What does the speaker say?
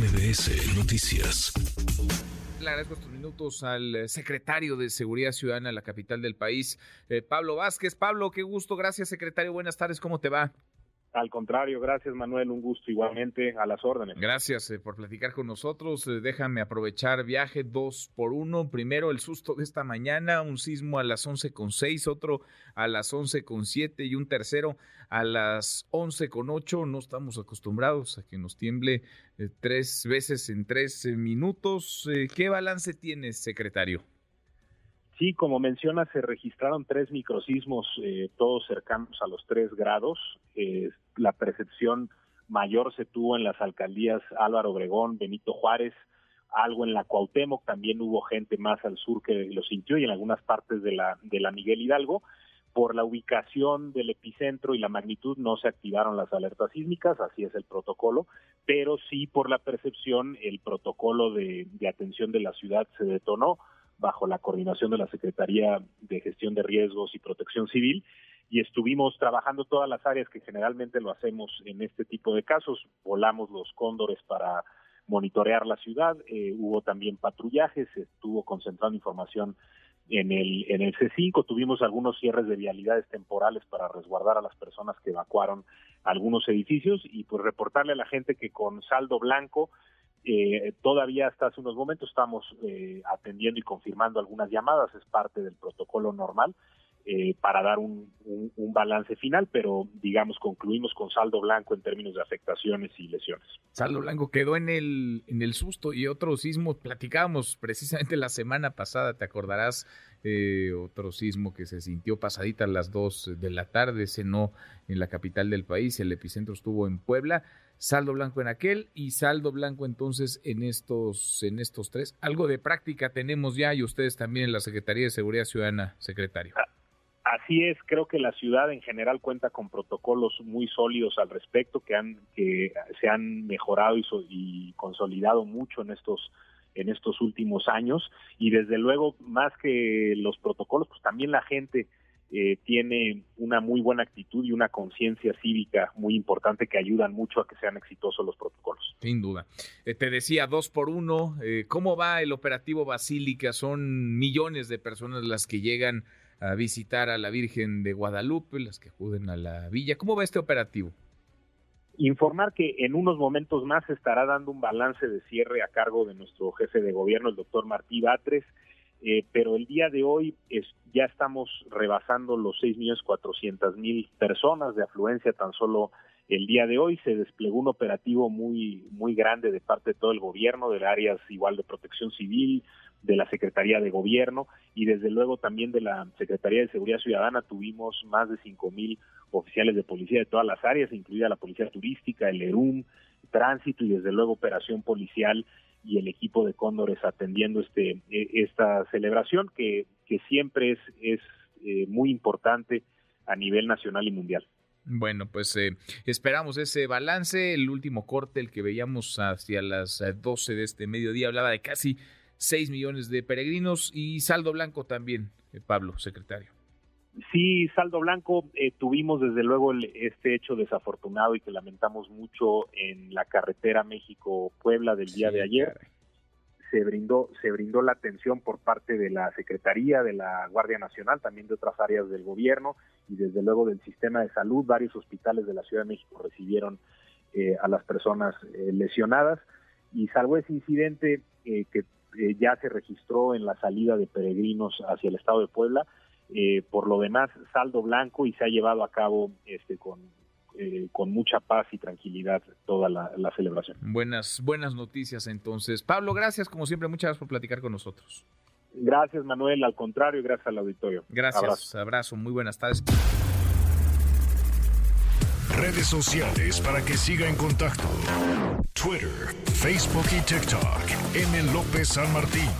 MBS Noticias. Le agradezco estos minutos al eh, secretario de Seguridad Ciudadana de la capital del país, eh, Pablo Vázquez. Pablo, qué gusto. Gracias, secretario. Buenas tardes. ¿Cómo te va? Al contrario, gracias Manuel, un gusto igualmente a las órdenes. Gracias eh, por platicar con nosotros. Eh, déjame aprovechar viaje dos por uno. Primero el susto de esta mañana, un sismo a las once con seis, otro a las once con siete y un tercero a las once con ocho. No estamos acostumbrados a que nos tiemble eh, tres veces en tres minutos. ¿Qué balance tienes, secretario? Sí, como menciona, se registraron tres microsismos, eh, todos cercanos a los tres grados. Eh, la percepción mayor se tuvo en las alcaldías Álvaro Obregón, Benito Juárez, algo en la Cuauhtémoc, también hubo gente más al sur que lo sintió y en algunas partes de la, de la Miguel Hidalgo. Por la ubicación del epicentro y la magnitud no se activaron las alertas sísmicas, así es el protocolo, pero sí por la percepción el protocolo de atención de la ciudad se detonó bajo la coordinación de la Secretaría de Gestión de Riesgos y Protección Civil y estuvimos trabajando todas las áreas que generalmente lo hacemos en este tipo de casos. Volamos los cóndores para monitorear la ciudad, eh, hubo también patrullajes, se estuvo concentrando información en el, en el C5, tuvimos algunos cierres de vialidades temporales para resguardar a las personas que evacuaron algunos edificios y pues reportarle a la gente que con saldo blanco eh, todavía hasta hace unos momentos estamos eh, atendiendo y confirmando algunas llamadas, es parte del protocolo normal eh, para dar un, balance final, pero digamos concluimos con saldo blanco en términos de afectaciones y lesiones. Saldo blanco quedó en el, en el susto y otro sismo, platicábamos precisamente la semana pasada, te acordarás, eh, otro sismo que se sintió pasadita a las 2 de la tarde, cenó en la capital del país, el epicentro estuvo en Puebla saldo blanco en aquel y saldo blanco entonces en estos en estos tres. Algo de práctica tenemos ya y ustedes también en la Secretaría de Seguridad Ciudadana, secretario. Así es, creo que la ciudad en general cuenta con protocolos muy sólidos al respecto que han que se han mejorado y, y consolidado mucho en estos en estos últimos años y desde luego más que los protocolos pues también la gente eh, tiene una muy buena actitud y una conciencia cívica muy importante que ayudan mucho a que sean exitosos los protocolos. Sin duda. Eh, te decía, dos por uno, eh, ¿cómo va el operativo Basílica? Son millones de personas las que llegan a visitar a la Virgen de Guadalupe, las que acuden a la villa. ¿Cómo va este operativo? Informar que en unos momentos más estará dando un balance de cierre a cargo de nuestro jefe de gobierno, el doctor Martí Batres. Eh, pero el día de hoy es, ya estamos rebasando los 6.400.000 personas de afluencia tan solo el día de hoy. Se desplegó un operativo muy muy grande de parte de todo el gobierno, de áreas igual de protección civil, de la Secretaría de Gobierno y desde luego también de la Secretaría de Seguridad Ciudadana. Tuvimos más de 5.000 oficiales de policía de todas las áreas, incluida la Policía Turística, el ERUM, Tránsito y desde luego Operación Policial y el equipo de Cóndores atendiendo este e, esta celebración que, que siempre es, es eh, muy importante a nivel nacional y mundial. Bueno, pues eh, esperamos ese balance. El último corte, el que veíamos hacia las 12 eh, de este mediodía, hablaba de casi 6 millones de peregrinos y saldo blanco también, Pablo, secretario. Sí, saldo blanco, eh, tuvimos desde luego este hecho desafortunado y que lamentamos mucho en la carretera México-Puebla del día de ayer. Se brindó, se brindó la atención por parte de la Secretaría, de la Guardia Nacional, también de otras áreas del gobierno y desde luego del sistema de salud. Varios hospitales de la Ciudad de México recibieron eh, a las personas eh, lesionadas y salvo ese incidente que ya se registró en la salida de peregrinos hacia el estado de Puebla, eh, por lo demás, saldo blanco y se ha llevado a cabo este con eh, con mucha paz y tranquilidad toda la, celebración. Buenas, buenas noticias entonces. Pablo, gracias como siempre, muchas gracias por platicar con nosotros. Gracias Manuel, al contrario, gracias al auditorio. Gracias, abrazo, abrazo muy buenas tardes. Redes sociales para que siga en contacto: Twitter, Facebook y TikTok. M. López San Martín.